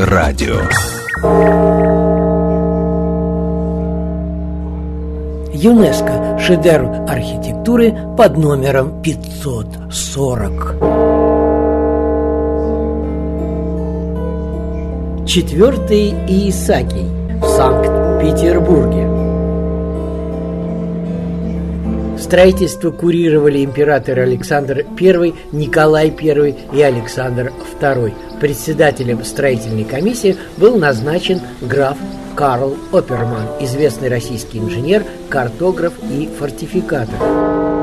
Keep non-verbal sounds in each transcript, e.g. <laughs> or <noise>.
радио. ЮНЕСКО – шедевр архитектуры под номером 540. Четвертый Иисакий в Санкт-Петербурге. Строительство курировали императоры Александр I, Николай I и Александр II. Председателем строительной комиссии был назначен граф Карл Оперман, известный российский инженер, картограф и фортификатор.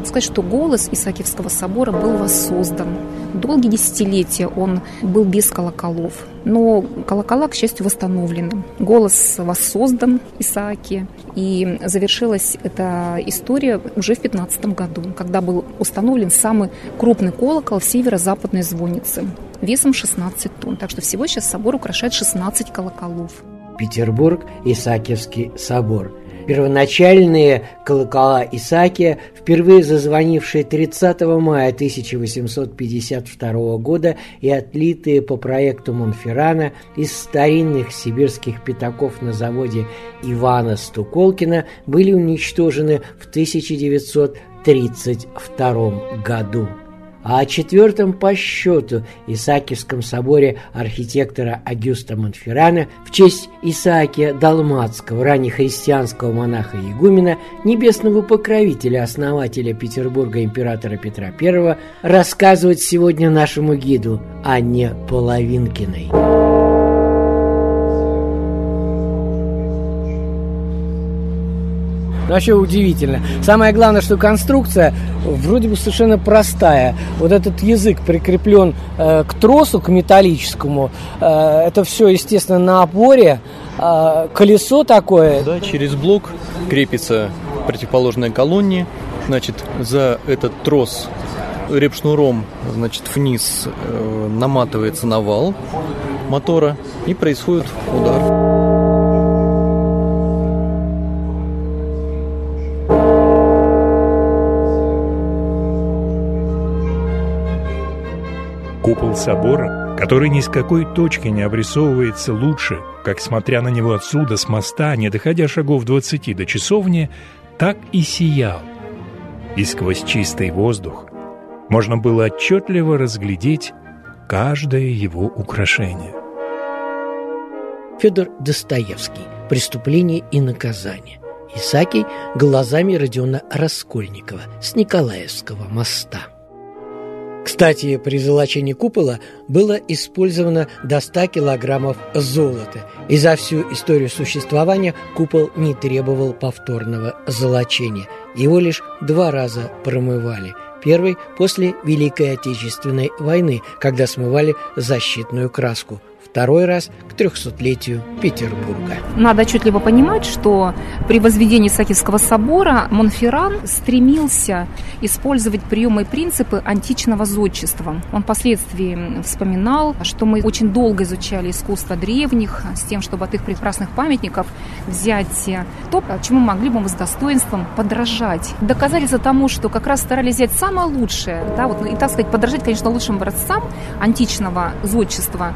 Надо сказать, что голос Исаакиевского собора был воссоздан. Долгие десятилетия он был без колоколов. Но колокола, к счастью, восстановлены. Голос воссоздан Исааке. И завершилась эта история уже в 15 году, когда был установлен самый крупный колокол в северо-западной звоннице весом 16 тонн. Так что всего сейчас собор украшает 16 колоколов. Петербург, Исаакиевский собор. Первоначальные колокола Исаакия, впервые зазвонившие 30 мая 1852 года и отлитые по проекту Монферрана из старинных сибирских пятаков на заводе Ивана Стуколкина, были уничтожены в 1932 году а о четвертом по счету Исаакиевском соборе архитектора Агюста Монферрана в честь Исаакия Далматского, раннехристианского монаха-игумена, небесного покровителя, основателя Петербурга императора Петра I, рассказывать сегодня нашему гиду Анне Половинкиной. Вообще удивительно. Самое главное, что конструкция вроде бы совершенно простая. Вот этот язык прикреплен э, к тросу, к металлическому. Э, это все, естественно, на опоре. Э, колесо такое. Да, через блок крепится противоположной колонне. Значит, за этот трос репшнуром, значит, вниз э, наматывается навал мотора и происходит удар. Собора, который ни с какой точки не обрисовывается лучше, как смотря на него отсюда, с моста, не доходя шагов двадцати до часовни, так и сиял. И сквозь чистый воздух можно было отчетливо разглядеть каждое его украшение. Федор Достоевский «Преступление и наказание». Исакий глазами Родиона Раскольникова с Николаевского моста. Кстати, при золочении купола было использовано до 100 килограммов золота, и за всю историю существования купол не требовал повторного золочения. Его лишь два раза промывали. Первый – после Великой Отечественной войны, когда смывали защитную краску – второй раз к трехсотлетию Петербурга. Надо отчетливо понимать, что при возведении Сакивского собора Монферран стремился использовать приемы и принципы античного зодчества. Он впоследствии вспоминал, что мы очень долго изучали искусство древних с тем, чтобы от их прекрасных памятников взять то, чему могли бы мы с достоинством подражать. Доказательство тому, что как раз старались взять самое лучшее, да, вот, и так сказать, подражать, конечно, лучшим образцам античного зодчества,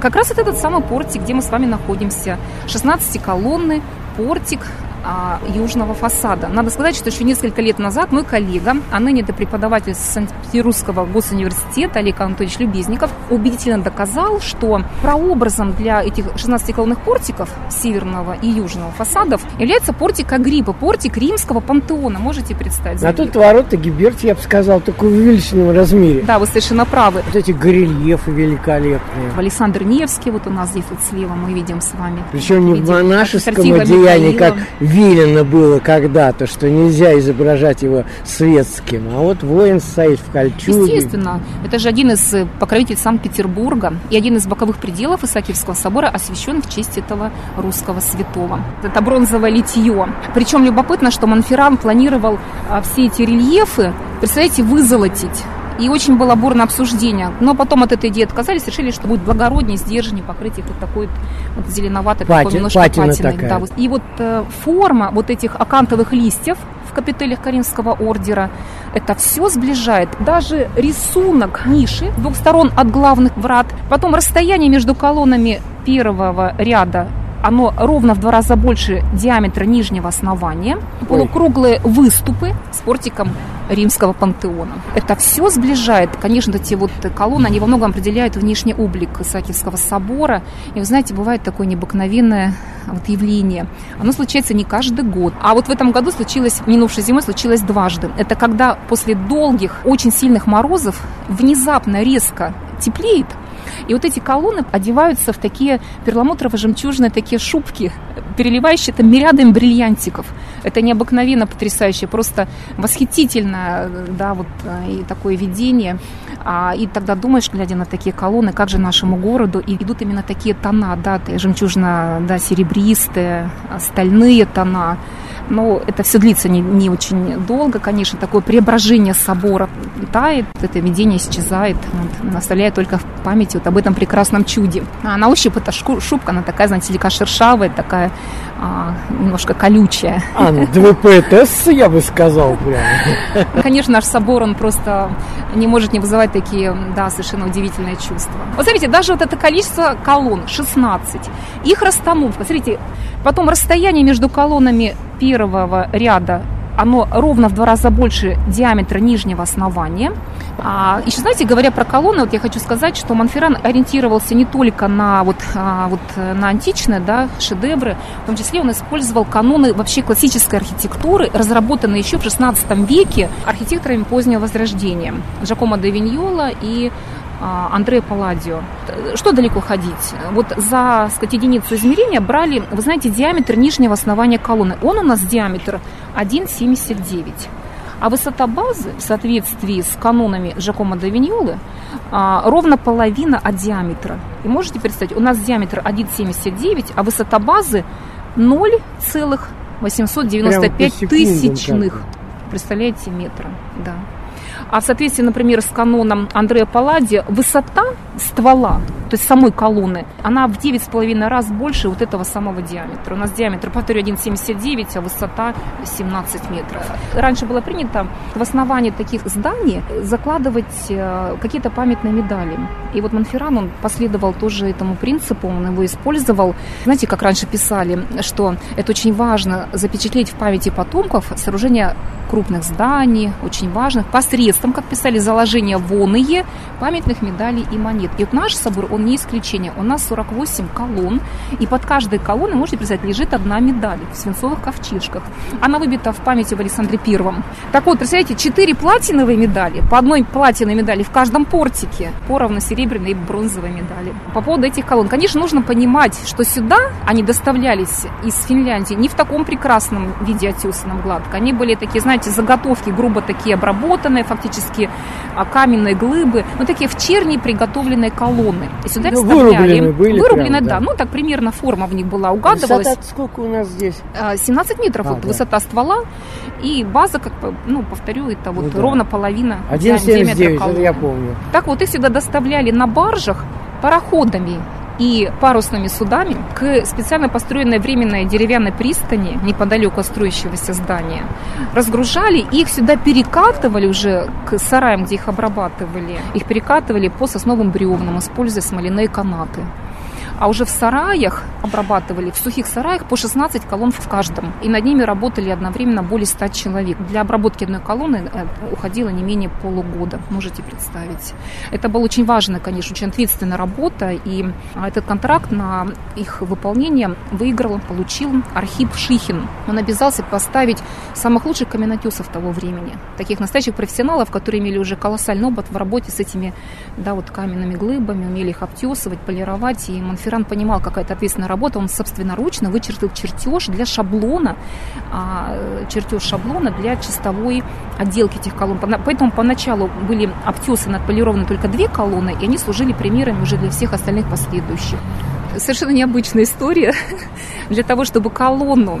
как раз это этот самый портик, где мы с вами находимся. 16 колонны, портик, а, южного фасада. Надо сказать, что еще несколько лет назад мой коллега, а ныне это преподаватель Санкт-Петербургского госуниверситета Олег Анатольевич Любезников, убедительно доказал, что прообразом для этих 16 колонных портиков северного и южного фасадов является портик Агриппа, портик римского пантеона. Можете представить? А тут ворота Гиберти, я бы сказал, такой в увеличенном размере. Да, вы совершенно правы. Вот эти горельефы великолепные. Александр Невский, вот у нас здесь вот слева мы видим с вами. Причем не в монашеском одеянии, как велено было когда-то, что нельзя изображать его светским. А вот воин стоит в кольчуге. Естественно. Это же один из покровителей Санкт-Петербурга и один из боковых пределов Исаакиевского собора освящен в честь этого русского святого. Это бронзовое литье. Причем любопытно, что Монферран планировал а, все эти рельефы, представляете, вызолотить и очень было бурное обсуждение. Но потом от этой идеи отказались, решили, что будет благороднее, сдержаннее покрыть их вот такой вот зеленоватой, Пати, такой немножко патиной. такая. Да. И вот э, форма вот этих акантовых листьев в капителях Каринского ордера, это все сближает. Даже рисунок ниши с двух сторон от главных врат, потом расстояние между колоннами первого ряда оно ровно в два раза больше диаметра нижнего основания, полукруглые выступы с портиком римского пантеона. Это все сближает. Конечно, эти вот колонны, они во многом определяют внешний облик Исаакиевского собора. И вы знаете, бывает такое необыкновенное вот явление. Оно случается не каждый год. А вот в этом году случилось, минувшей зимой случилось дважды. Это когда после долгих, очень сильных морозов внезапно резко теплеет, и вот эти колонны одеваются в такие перламутрово-жемчужные такие шубки, переливающие там мириадами бриллиантиков. Это необыкновенно потрясающе, просто восхитительно, да, вот и такое видение. А, и тогда думаешь, глядя на такие колонны, как же нашему городу, и идут именно такие тона, да, жемчужно, да, стальные тона. Но это все длится не, не очень долго, конечно, такое преображение собора тает, это видение исчезает, вот, оставляя только в памяти вот об этом прекрасном чуде. А на ощупь эта шубка, она такая, знаете, слегка шершавая, такая а, немножко колючая. А, ну, поэтесса, я бы сказал прямо. Конечно, наш собор, он просто не может не вызывать такие, да, совершенно удивительные чувства. Вот смотрите, даже вот это количество колонн, 16, их расстановка, смотрите, потом расстояние между колоннами первого ряда оно ровно в два раза больше диаметра нижнего основания. А, еще, знаете, говоря про колонны, вот я хочу сказать, что Монферран ориентировался не только на, вот, а, вот, на античные да, шедевры, в том числе он использовал каноны вообще классической архитектуры, разработанные еще в XVI веке архитекторами позднего Возрождения. Жакомо де Виньола и Андрея Палладио. Что далеко ходить? Вот за сказать, единицу измерения брали, вы знаете, диаметр нижнего основания колонны. Он у нас диаметр 1,79. А высота базы в соответствии с канонами Жакомо де Виньолы ровно половина от диаметра. И можете представить, у нас диаметр 1,79, а высота базы 0,895 тысячных. Представляете, метра. Да. А в соответствии, например, с каноном Андрея Паллади, высота ствола, то есть самой колонны, она в 9,5 раз больше вот этого самого диаметра. У нас диаметр, повторю, 1,79, а высота 17 метров. Раньше было принято в основании таких зданий закладывать э, какие-то памятные медали. И вот Монферран, он последовал тоже этому принципу, он его использовал. Знаете, как раньше писали, что это очень важно запечатлеть в памяти потомков сооружение крупных зданий, очень важных, посредством, как писали, заложения воные памятных медалей и монет. И вот наш собор, он не исключение. У нас 48 колонн, и под каждой колонной, можете представить, лежит одна медаль в свинцовых ковчежках. Она выбита в памяти об Александре Первом. Так вот, представляете, 4 платиновые медали, по одной платиновой медали в каждом портике, поровну серебряные и бронзовые медали. По поводу этих колонн, конечно, нужно понимать, что сюда они доставлялись из Финляндии не в таком прекрасном виде отесанном гладко. Они были такие, знаете, заготовки грубо такие обработанные, фактически а, каменные глыбы, но такие в черни приготовленные колонны. И сюда Ну, вставляли. вырублены были Вырублены, прям, да. да. Ну, так примерно форма в них была угадывалась. Высота сколько у нас здесь? А, 17 метров А, вот да. высота ствола, и база, как ну, повторю, это вот Ну да. ровно половина диаметра 1,79, это колонны. я помню. Так вот, их всегда доставляли на баржах пароходами и парусными судами к специально построенной временной деревянной пристани неподалеку от строящегося здания. Разгружали, и их сюда перекатывали уже к сараям, где их обрабатывали. Их перекатывали по сосновым бревнам, используя смоляные канаты. А уже в сараях обрабатывали, в сухих сараях по 16 колонн в каждом. И над ними работали одновременно более 100 человек. Для обработки одной колонны э, уходило не менее полугода, можете представить. Это была очень важная, конечно, очень ответственная работа. И а, этот контракт на их выполнение выиграл, получил Архип Шихин. Он обязался поставить самых лучших каменотесов того времени. Таких настоящих профессионалов, которые имели уже колоссальный опыт в работе с этими да, вот каменными глыбами, умели их обтесывать, полировать. И Монферран Монферран понимал, какая это ответственная работа, он собственноручно вычертил чертеж для шаблона, а, чертеж шаблона для чистовой отделки этих колонн. Поэтому поначалу были обтесаны, отполированы только две колонны, и они служили примерами уже для всех остальных последующих. Совершенно необычная история. <laughs> Для того, чтобы колонну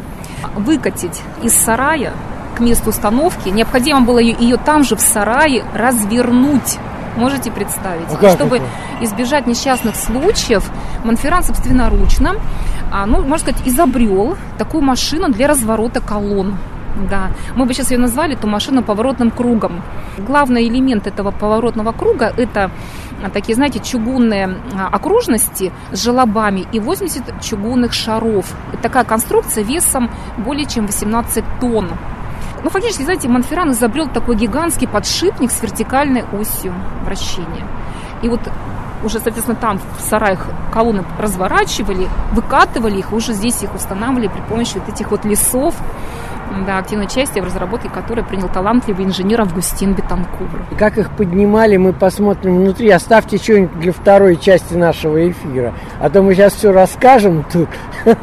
выкатить из сарая к месту установки, необходимо было ее там же в сарае развернуть Можете представить? А Чтобы это? избежать несчастных случаев, Монферран собственноручно, а, ну, можно сказать, изобрел такую машину для разворота колонн. Да, мы бы сейчас ее назвали эту машину поворотным кругом. Главный элемент этого поворотного круга – это а, такие, знаете, чугунные а, окружности с желобами и 80 чугунных шаров. Это такая конструкция весом более чем 18 тонн. Ну, фактически, знаете, Монферран изобрел такой гигантский подшипник с вертикальной осью вращения. И вот уже, соответственно, там в сараях колонны разворачивали, выкатывали их, уже здесь их устанавливали при помощи вот этих вот лесов, да, активное участие в разработке которой принял талантливый инженер Августин Бетанкур. И как их поднимали, мы посмотрим внутри. Оставьте что-нибудь для второй части нашего эфира. А то мы сейчас все расскажем тут. <laughs>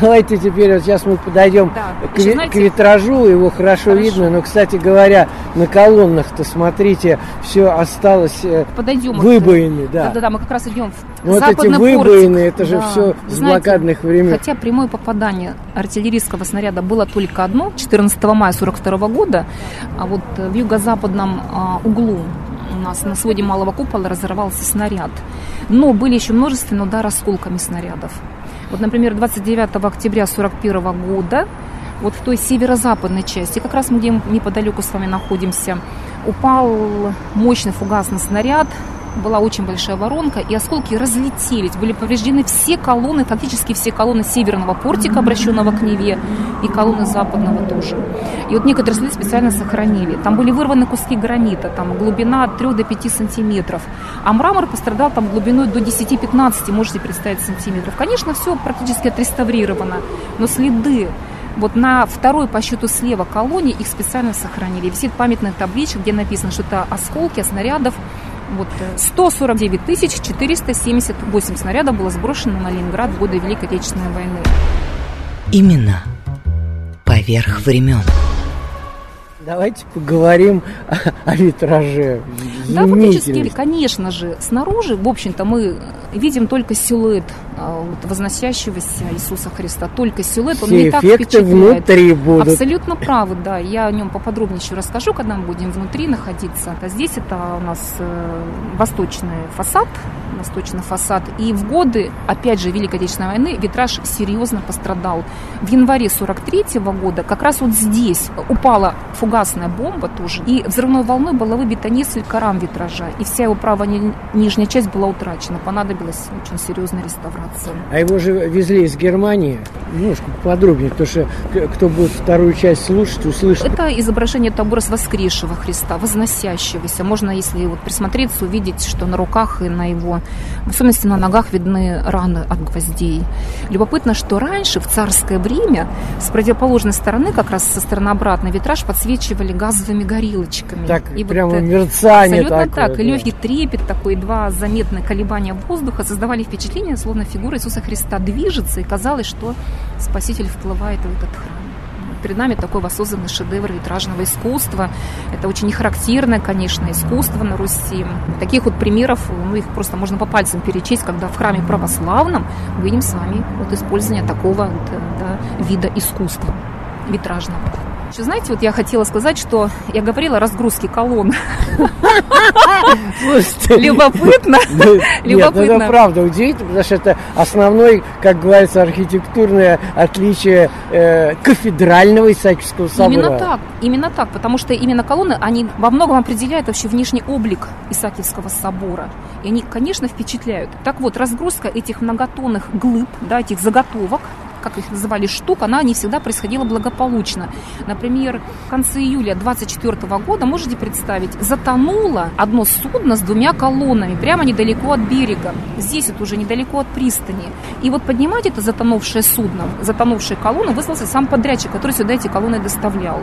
Давайте теперь вот сейчас мы подойдем Да. к, Еще, ви- знаете- к витражу, его хорошо, Хорошо. видно. Но, кстати говоря, на колоннах-то, смотрите, все осталось э, Подойдем. вот, выбоины, да. Да-да-да, мы как раз идем в Вот эти западный выбоины, портик. это же Да. все с Знаете, блокадных времен. Хотя прямое попадание артиллерийского снаряда было только одно, 14 мая 42 года, а вот в юго-западном а, углу у нас на своде малого купола разорвался снаряд. Но были еще множественные удары осколками снарядов. Вот, например, 29 октября 41 года вот в той северо-западной части, как раз мы где неподалеку с вами находимся, упал мощный фугасный снаряд, была очень большая воронка, и осколки разлетелись. Были повреждены все колонны, фактически все колонны северного портика, обращенного к Неве, и колонны западного тоже. И вот некоторые следы специально сохранили. Там были вырваны куски гранита, там глубина от 3 до 5 сантиметров. А мрамор пострадал там глубиной до 10-15, можете представить, сантиметров. Конечно, все практически отреставрировано, но следы вот на второй по счету слева колонии их специально сохранили. Висит памятная табличка, где написано, что это осколки снарядов вот э, 149 тысяч 478 снарядов было сброшено на Ленинград в годы Великой Отечественной войны. Именно поверх времен. Давайте поговорим о, о витраже. Да, фактически, конечно же, снаружи, в общем-то, мы видим только силуэт а, вот, возносящегося Иисуса Христа. Только силуэт, он Все не так впечатляет. внутри будут. Абсолютно правы, да. Я о нем поподробнее еще расскажу, когда мы будем внутри находиться. А здесь это у нас э, восточный фасад, восточный фасад. И в годы, опять же, Великой Отечественной войны витраж серьезно пострадал. В январе 43 года как раз вот здесь упала фугасная бомба тоже, и взрывной волной было выбито несколько рам витража, и вся его правая ни- нижняя часть была утрачена. Понадобилась очень серьезная реставрация. А его же везли из Германии. Немножко подробнее, потому что кто будет вторую часть слушать, услышит. Это изображение это образ воскресшего Христа, возносящегося. Можно, если вот присмотреться, увидеть, что на руках и на его, в особенности на ногах, видны раны от гвоздей. Любопытно, что раньше, в царское время, с противоположной стороны, как раз со стороны обратной, витраж подсвечивали газовыми горелочками. Так, И вот, прямо э, мерцание Абсолютно такое, так. да. И легкий трепет такой, два заметные колебания воздуха создавали впечатление, словно фигура Иисуса Христа движется, и казалось, что Спаситель вплывает в этот храм. Перед нами такой воссозданный шедевр витражного искусства. Это очень нехарактерное, конечно, искусство на Руси. Таких вот примеров, ну, их просто можно по пальцам перечесть, когда в храме православном мы видим с вами вот использование такого вот, э, да, вида искусства витражного. Еще знаете, вот я хотела сказать, что я говорила о разгрузке колонн. Слушайте, <laughs> Любопытно. <laughs> ну, Нет, Любопытно. это правда удивительно, потому что это основной, как говорится, архитектурное отличие э, кафедрального Исаакиевского собора. Именно так, именно так, потому что именно колонны, они во многом определяют вообще внешний облик Исаакиевского собора. И они, конечно, впечатляют. Так вот, разгрузка этих многотонных глыб, да, этих заготовок, как их называли, штук, она не всегда происходила благополучно. Например, в конце июля 24 года, можете представить, затонуло одно судно с двумя колоннами прямо недалеко от берега. Здесь это уже недалеко от пристани. И вот поднимать это затонувшее судно, затонувшие колонны, вызвался сам подрядчик, который сюда эти колонны доставлял.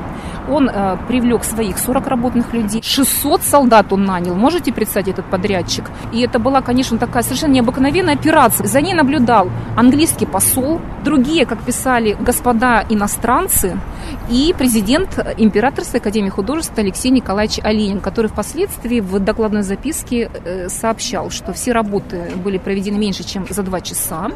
Он э, привлек своих 40 работных людей, 600 солдат он нанял. Можете представить этот подрядчик? И это была, конечно, такая совершенно необыкновенная операция. За ней наблюдал английский посол, другие, как писали, господа иностранцы и президент Императорской академии художеств Алексей Николаевич Оленин, который впоследствии в докладной записке э, сообщал, что все работы были проведены меньше, чем за два часа,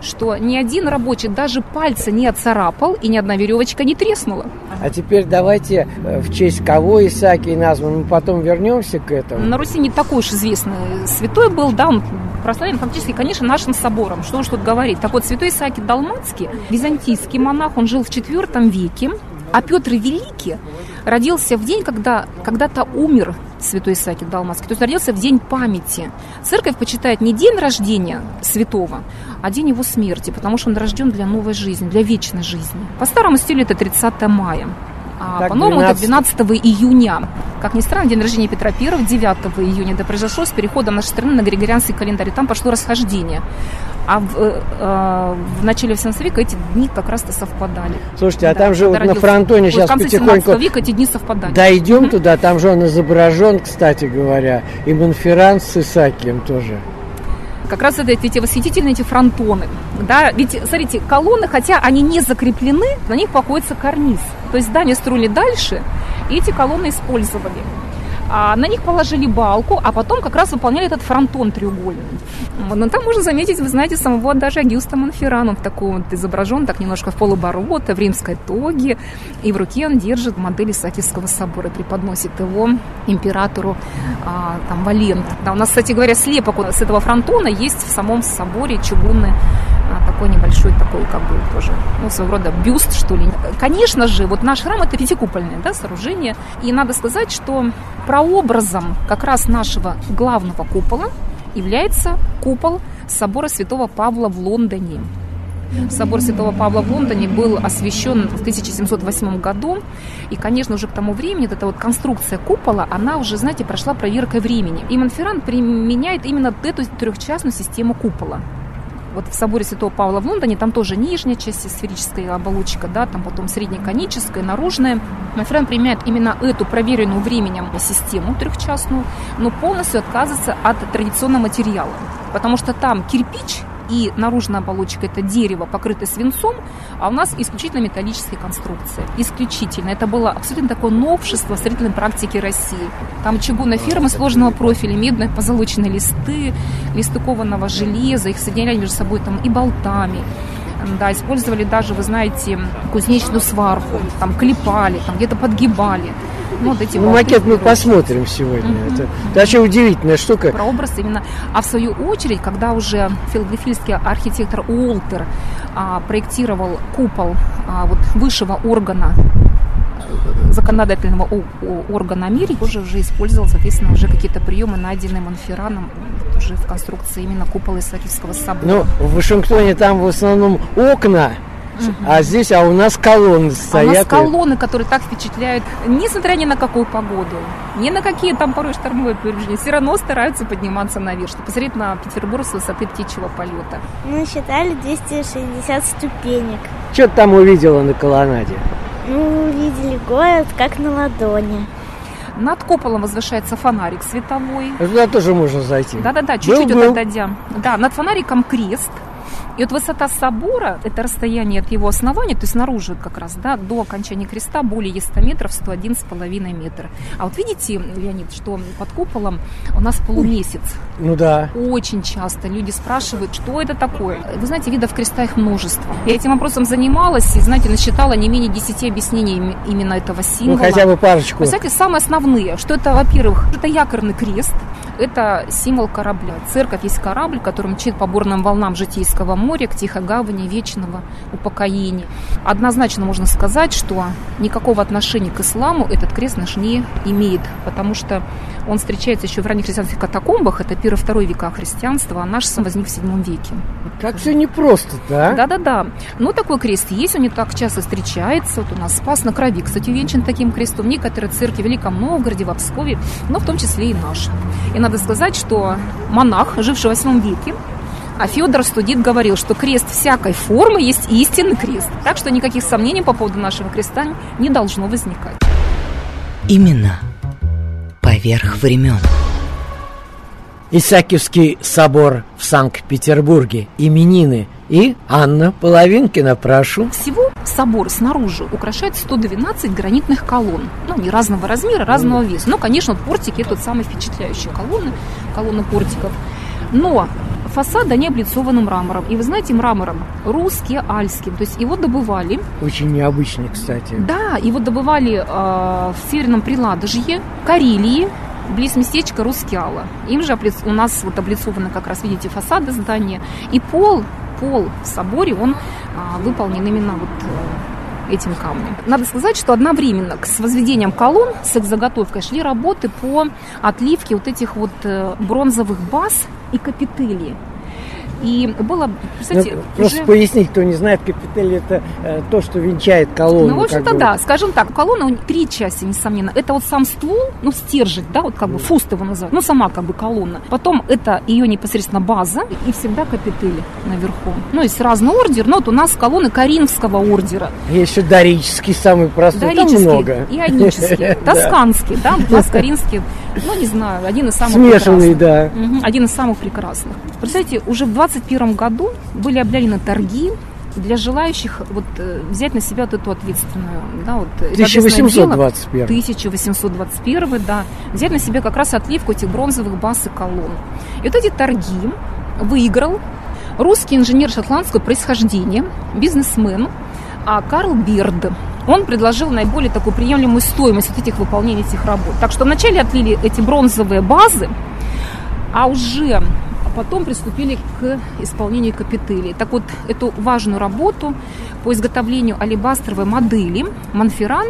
что ни один рабочий даже пальца не отцарапал и ни одна веревочка не треснула. А теперь давайте э, в честь кого Исаакий назван, мы потом вернемся к этому. На Руси не такой уж известный святой был, да, он прославлен фактически, конечно, нашим собором. Что уж тут говорить. Так вот, святой Исаакий Далмацкий, византийский монах, он жил в IV веке, а Петр Великий родился в день, когда когда-то умер святой Исаакий Далмацкий. То есть родился в день памяти. Церковь почитает не день рождения святого, а день его смерти, потому что он рожден для новой жизни, для вечной жизни. По старому стилю это 30 мая. А по-новому 12... это 12 июня. Как ни странно, день рождения Петра I 9 июня. Это произошло с переходом нашей страны на Григорианский календарь. Там пошло расхождение. А в, э, в начале 18 века эти дни как раз-то совпадали. Слушайте, а да, там же вот на фронтоне сейчас вот в конце потихоньку... века эти дни совпадали. Дойдем mm-hmm. туда, там же он изображен, кстати говоря, и Монферран с Исаакием тоже как раз это эти восхитительные эти фронтоны. Да, ведь, смотрите, колонны, хотя они не закреплены, на них покоится карниз. То есть здание строили дальше, и эти колонны использовали. А на них положили балку, а потом как раз выполняли этот фронтон треугольный. Но там можно заметить, вы знаете, самого даже Агюста Монферрана, он такой вот изображен, так немножко в полуборота, в римской тоге, и в руке он держит модель Исаакиевского собора, преподносит его императору а, там, Валент. Да, у нас, кстати говоря, слепок с этого фронтона есть в самом соборе чугунный такой небольшой, такой как бы тоже, ну, своего рода бюст, что ли. Конечно же, вот наш храм это пятикупольное да, сооружение, и надо сказать, что прообразом как раз нашего главного купола является купол собора Святого Павла в Лондоне. Собор Святого Павла в Лондоне был освящен в 1708 году. И, конечно, уже к тому времени эта вот конструкция купола, она уже, знаете, прошла проверкой времени. И Монферран применяет именно эту трехчастную систему купола вот в соборе Святого Павла в Лондоне, там тоже нижняя часть сферическая оболочка, да, там потом среднеконическая, наружная. Мафрен применяет именно эту проверенную временем систему трехчастную, но полностью отказывается от традиционного материала, потому что там кирпич и наружная оболочка это дерево, покрытое свинцом, а у нас исключительно металлические конструкции. Исключительно. Это было абсолютно такое новшество в строительной практике России. Там чугунная ферма сложного профиля, медные позолоченные листы, листы кованого железа, их соединяли между собой там и болтами. Да, использовали даже, вы знаете, кузнечную сварку, там клепали, там где-то подгибали. Ну, вот эти ну, макет мы посмотрим сегодня. Mm-hmm. Это, вообще удивительная штука. Прообраз именно. А в свою очередь, когда уже филадельфийский архитектор Уолтер а, проектировал купол а, вот высшего органа законодательного органа мира уже уже использовал, соответственно, уже какие-то приемы, найденные Монферраном уже в конструкции именно купола Исаакиевского собора. Ну, в Вашингтоне там в основном окна, Угу. А здесь, а у нас колонны стоят. А у нас колонны, которые так впечатляют, несмотря ни на какую погоду, ни на какие там порой штормовые повреждения, все равно стараются подниматься наверх, чтобы посмотреть на Петербург с высоты птичьего полета. Мы считали 260 ступенек. Что ты там увидела на колоннаде? Мы увидели город как на ладони. Над куполом возвышается фонарик световой. Туда тоже можно зайти. Да-да-да, чуть-чуть был, был. Да, над фонариком крест – и вот высота собора, это расстояние от его основания, то есть снаружи как раз, да, до окончания креста более 100 метров, 101,5 метра. А вот видите, Леонид, что под куполом у нас полумесяц. Ну да. Очень часто люди спрашивают, что это такое. Вы знаете, видов креста их множество. Я этим вопросом занималась и, знаете, насчитала не менее 10 объяснений именно этого символа. Ну, хотя бы парочку. Вы знаете, самые основные, что это, во-первых, это якорный крест, это символ корабля. Церковь есть корабль, который мчит по бурным волнам Житейского моря к Тихой гавани вечного упокоения. Однозначно можно сказать, что никакого отношения к исламу этот крест наш не имеет, потому что он встречается еще в ранних христианских катакомбах, это первый-второй века христианства, а наш сам возник в седьмом веке. Как все непросто-то, а? Да-да-да. Но такой крест есть, он не так часто встречается. Вот у нас Спас на Крови, кстати, увенчан таким крестом. Некоторые церкви в Великом Новгороде, в Обскове, но в том числе и наши. И надо сказать, что монах, живший в восьмом веке, а Федор Студит говорил, что крест всякой формы есть истинный крест. Так что никаких сомнений по поводу нашего креста не должно возникать. Именно поверх времен. Исаакиевский собор в Санкт-Петербурге, именины и Анна Половинкина, прошу. Всего собор снаружи украшает 112 гранитных колонн. Ну, не разного размера, разного веса. Но, конечно, портики – это самые впечатляющие колонны, колонны портиков. Но фасад они облицованы мрамором. И вы знаете, мрамором русский, альский. То есть его добывали. Очень необычный, кстати. Да, его добывали э, в Северном Приладожье, Карелии, близ местечка Рускеала. Им же у нас вот облицованы как раз, видите, фасады здания. И пол, пол в соборе, он а, выполнен именно вот э, этим камнем. Надо сказать, что одновременно с возведением колонн, с их заготовкой шли работы по отливке вот этих вот э, бронзовых баз и капителей. И было, кстати, ну, просто уже... пояснить, кто не знает, капитель это э, то, что венчает колонну. Ну, в общем-то, да. Скажем так, колонна, три части, несомненно. Это вот сам ствол, ну, стержень, да, вот как бы фуст его называют, ну, сама как бы колонна. Потом это ее непосредственно база и всегда капители наверху. Ну, есть разный ордер, но вот у нас колонны Каринского ордера. Есть еще дорический, самый простой, дорический там много. ионический, <laughs> тосканский, да, у нас каринский, ну, не знаю, один из самых Смешанный, да. Один из самых прекрасных. Представляете, уже в 20 2021 году были объявлены торги для желающих вот, э, взять на себя вот эту ответственную, да, вот, 1821. 1821, да, взять на себя как раз отливку этих бронзовых баз и колонн. И вот эти торги выиграл русский инженер шотландского происхождения, бизнесмен а Карл Бирд. Он предложил наиболее такую приемлемую стоимость вот этих выполнений этих работ. Так что вначале отлили эти бронзовые базы, а уже потом приступили к исполнению капители. Так вот, эту важную работу по изготовлению алебастровой модели Монферран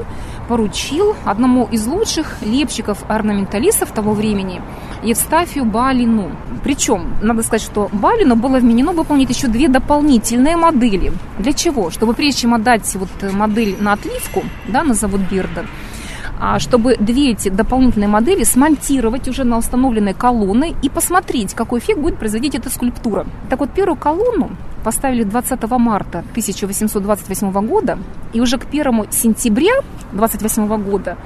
поручил одному из лучших лепщиков-орнаменталистов того времени, Евстафию Балину. Причем, надо сказать, что Балину было вменено выполнить еще две дополнительные модели. Для чего? Чтобы прежде чем отдать вот модель на отливку, да, на завод Бирда, а, чтобы две эти дополнительные модели смонтировать уже на установленной колонны и посмотреть, какой эффект будет производить эта скульптура. Так вот, первую колонну поставили 20 марта 1828 года, и уже к 1 сентября 28 года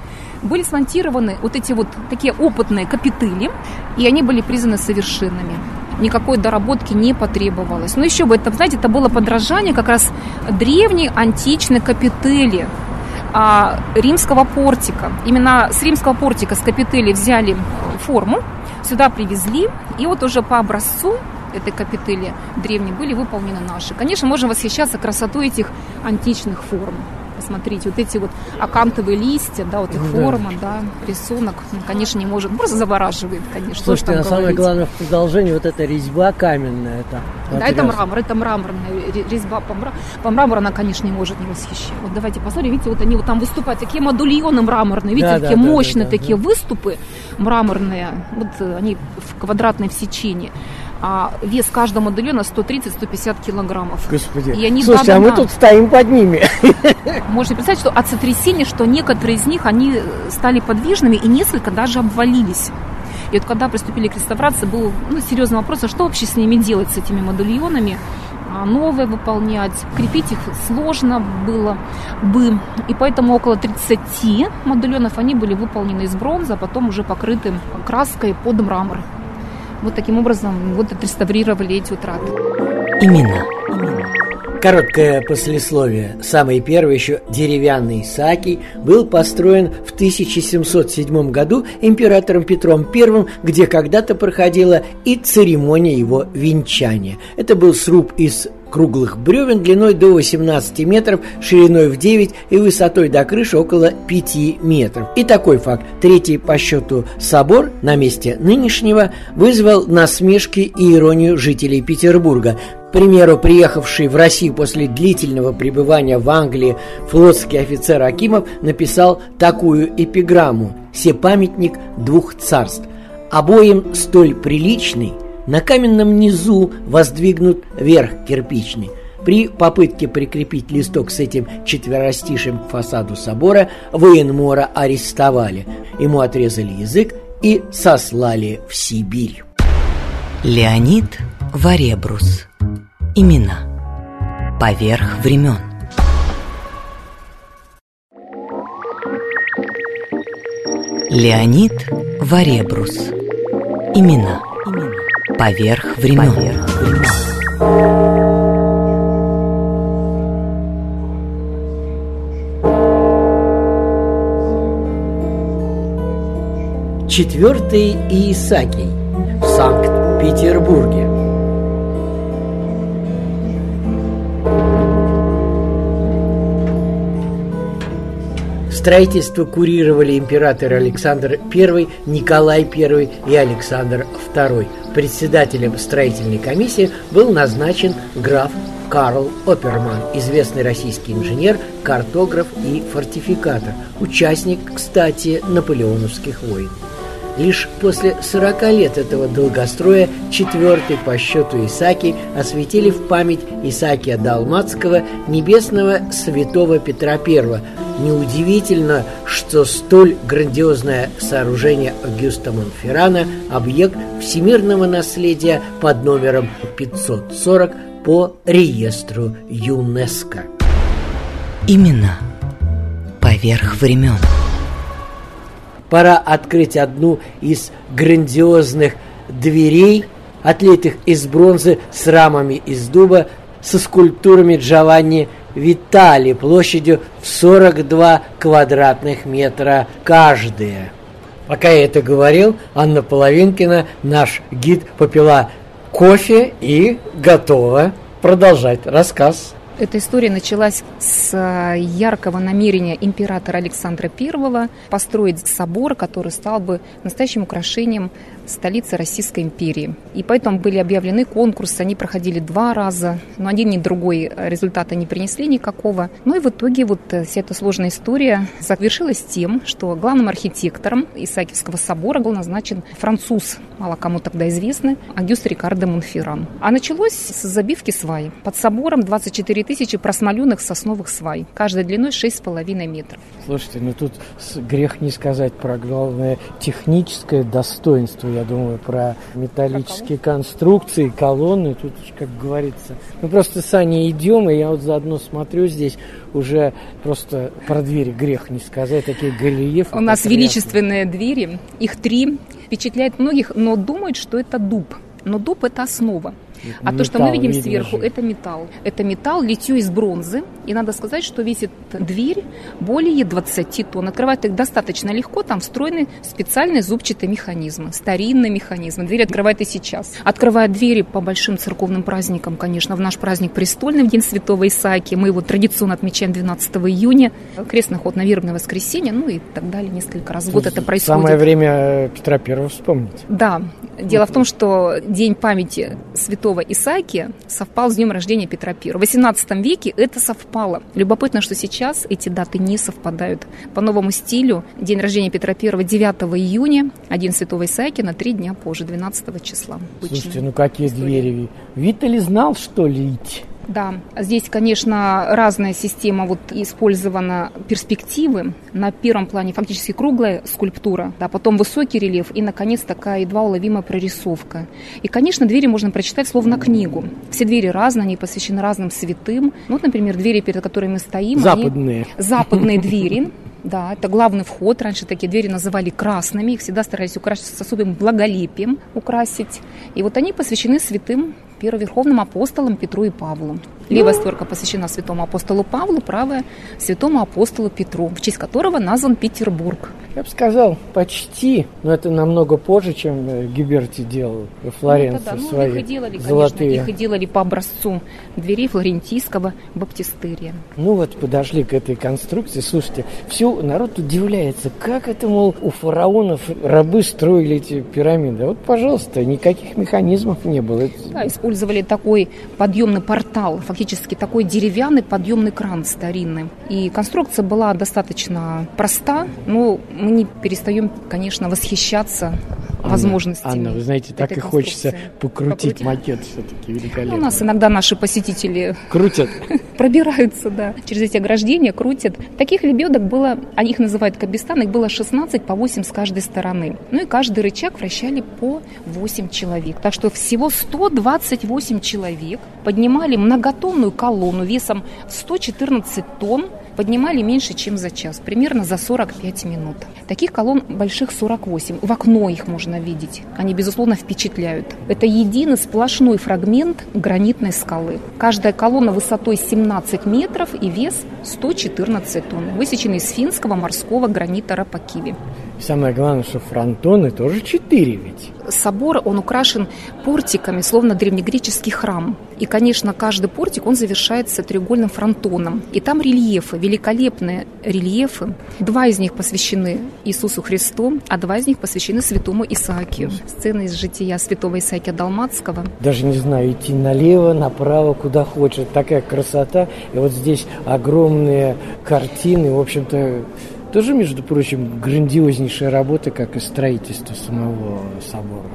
были смонтированы вот эти вот такие опытные капители, и они были признаны совершенными никакой доработки не потребовалось. Но еще бы, это, знаете, это было подражание как раз древней античной капители, а, римского портика. Именно с римского портика, с капители взяли форму, сюда привезли, и вот уже по образцу этой капители древней были выполнены наши. Конечно, можем восхищаться красотой этих античных форм посмотрите, вот эти вот акантовые листья, да, вот их ну, форма, да. да, рисунок, ну, конечно, не может, просто завораживает, конечно. Слушайте, а самое главное в продолжении вот эта резьба каменная, это Да, это мрамор, это мраморная резьба по, мрамору, по мрамору, она, конечно, не может не восхищать. Вот давайте посмотрим, видите, вот они вот там выступают, такие модульоны мраморные, видите, да, такие да, мощные да, да, такие да. выступы мраморные, вот они в квадратной в сечении а вес каждого модулена 130-150 килограммов. Господи, и они, слушайте, а мы тут стоим под ними. <laughs> Можно представить, что от сотрясения, что некоторые из них, они стали подвижными и несколько даже обвалились. И вот когда приступили к реставрации, был ну, серьезный вопрос, а что вообще с ними делать, с этими модульонами? А новые выполнять, крепить их сложно было бы. И поэтому около 30 модульонов они были выполнены из бронзы, а потом уже покрыты краской под мрамор. Вот таким образом вот отреставрировали эти утраты. Именно. Короткое послесловие. Самый первый еще деревянный Исаакий был построен в 1707 году императором Петром I, где когда-то проходила и церемония его венчания. Это был сруб из круглых бревен длиной до 18 метров, шириной в 9 и высотой до крыши около 5 метров. И такой факт. Третий по счету собор на месте нынешнего вызвал насмешки и иронию жителей Петербурга. К примеру, приехавший в Россию после длительного пребывания в Англии флотский офицер Акимов написал такую эпиграмму «Се памятник двух царств». Обоим столь приличный – на каменном низу воздвигнут верх кирпичный. При попытке прикрепить листок с этим четверостишем к фасаду собора военмора арестовали. Ему отрезали язык и сослали в Сибирь. Леонид Варебрус. Имена. Поверх времен. Леонид Варебрус. Имена. Поверх времен. Поверх времен. Четвертый Иисакий в Санкт-Петербурге. Строительство курировали императоры Александр I, Николай I и Александр II. Председателем строительной комиссии был назначен граф Карл Оперман, известный российский инженер, картограф и фортификатор, участник, кстати, наполеоновских войн. Лишь после 40 лет этого долгостроя четвертый по счету Исаки осветили в память Исакия Далматского небесного святого Петра I. Неудивительно, что столь грандиозное сооружение Агюста Монферрана – объект всемирного наследия под номером 540 по реестру ЮНЕСКО. Именно поверх времен пора открыть одну из грандиозных дверей, отлитых из бронзы с рамами из дуба, со скульптурами Джованни Витали площадью в 42 квадратных метра каждая. Пока я это говорил, Анна Половинкина, наш гид, попила кофе и готова продолжать рассказ. Эта история началась с э, яркого намерения императора Александра I построить собор, который стал бы настоящим украшением столицы Российской империи. И поэтому были объявлены конкурсы, они проходили два раза, но один ни другой результата не принесли никакого. Ну и в итоге вот э, вся эта сложная история завершилась тем, что главным архитектором Исаакиевского собора был назначен француз, мало кому тогда известный, Агюст Рикардо Монферран. А началось с забивки сваи. Под собором 24 тысячи просмоленных сосновых свай, каждая длиной 6,5 метров. Слушайте, ну тут грех не сказать про главное техническое достоинство я думаю, про металлические конструкции, колонны. Тут, как говорится, мы просто с Аней идем, и я вот заодно смотрю здесь уже просто про двери грех не сказать, такие галиефы. У нас величественные двери, их три, впечатляет многих, но думают, что это дуб. Но дуб – это основа. А металл, то, что мы видим сверху, же. это металл. Это металл, литье из бронзы. И надо сказать, что весит дверь более 20 тонн. Открывать их достаточно легко. Там встроены специальные зубчатые механизмы, старинные механизмы. Дверь открывает и сейчас. Открывает двери по большим церковным праздникам, конечно. В наш праздник престольный, в День Святого Исааки. Мы его традиционно отмечаем 12 июня. Крестный ход на вербное воскресенье, ну и так далее несколько раз в год это происходит. Самое время Петра Первого вспомнить. Да. Дело в том, что День памяти Святого Исаакия совпал с днем рождения Петра I. В XVIII веке это совпало. Любопытно, что сейчас эти даты не совпадают. По новому стилю день рождения Петра I 9 июня, а день святого Исаакия на три дня позже, 12 числа. Слушайте, ну какие двери? Витали знал, что лить? Да, здесь, конечно, разная система вот использована перспективы. На первом плане фактически круглая скульптура, да, потом высокий рельеф и, наконец, такая едва уловимая прорисовка. И, конечно, двери можно прочитать словно книгу. Все двери разные, они посвящены разным святым. Ну, вот, например, двери, перед которыми мы стоим. Западные. Они, западные <laughs> двери. Да, это главный вход. Раньше такие двери называли красными. Их всегда старались украсить с особым благолепием украсить. И вот они посвящены святым первоверховным апостолам Петру и Павлу. Левая створка посвящена святому апостолу Павлу, правая – святому апостолу Петру, в честь которого назван Петербург. Я бы сказал, почти, но это намного позже, чем э, Гиберти делал во Флоренции ну, да. свои ну, их и делали, золотые. Конечно, их и делали по образцу дверей флорентийского баптистерия. Ну вот подошли к этой конструкции. Слушайте, все народ удивляется, как это, мол, у фараонов рабы строили эти пирамиды. Вот, пожалуйста, никаких механизмов не было. Да, использовали такой подъемный портал, фактически такой деревянный подъемный кран старинный. И конструкция была достаточно проста, но мы не перестаем, конечно, восхищаться возможностями. Анна, вы знаете, так и хочется покрутить Покрутить. макет все-таки Ну, великолепно. У нас иногда наши посетители Крутят. <laughs> пробираются, да, через эти ограждения, крутят. Таких лебедок было, они их называют кабистан, их было 16 по 8 с каждой стороны. Ну и каждый рычаг вращали по 8 человек. Так что всего 128 человек поднимали многотонную колонну весом 114 тонн, поднимали меньше, чем за час, примерно за 45 минут. Таких колонн больших 48. В окно их можно видеть. Они, безусловно, впечатляют. Это единый сплошной фрагмент гранитной скалы. Каждая колонна высотой 17 метров и вес 114 тонн, высеченный из финского морского гранита Рапакиви. Самое главное, что фронтоны тоже четыре ведь. Собор, он украшен портиками, словно древнегреческий храм. И, конечно, каждый портик, он завершается треугольным фронтоном. И там рельефы, великолепные рельефы. Два из них посвящены Иисусу Христу, а два из них посвящены святому Исаакию. Сцена из жития святого Исаакия Далматского. Даже не знаю, идти налево, направо, куда хочешь. Такая красота. И вот здесь огромные картины. В общем-то, тоже, между прочим, грандиознейшая работа, как и строительство самого собора.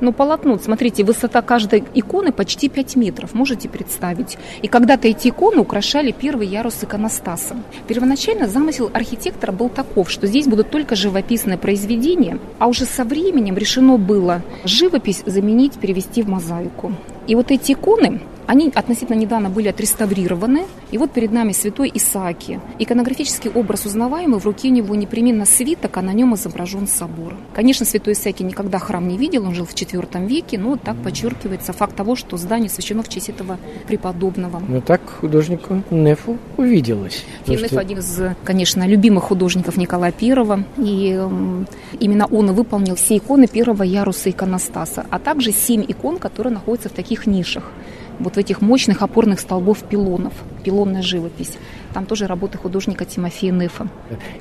Ну, полотно, смотрите, высота каждой иконы почти 5 метров, можете представить. И когда-то эти иконы украшали первый ярус иконостаса. Первоначально замысел архитектора был таков, что здесь будут только живописные произведения, а уже со временем решено было живопись заменить, перевести в мозаику. И вот эти иконы, они относительно недавно были отреставрированы. И вот перед нами святой Исааки. Иконографический образ узнаваемый, в руке у него непременно свиток, а на нем изображен собор. Конечно, святой Исааки никогда храм не видел, он жил в IV веке, но так подчеркивается факт того, что здание освящено в честь этого преподобного. Но так художнику Нефу увиделось. Филипп что один из, конечно, любимых художников Николая I, и именно он и выполнил все иконы первого яруса иконостаса, а также семь икон, которые находятся в таких нишах вот в этих мощных опорных столбов пилонов, пилонная живопись. Там тоже работы художника Тимофея Нефа.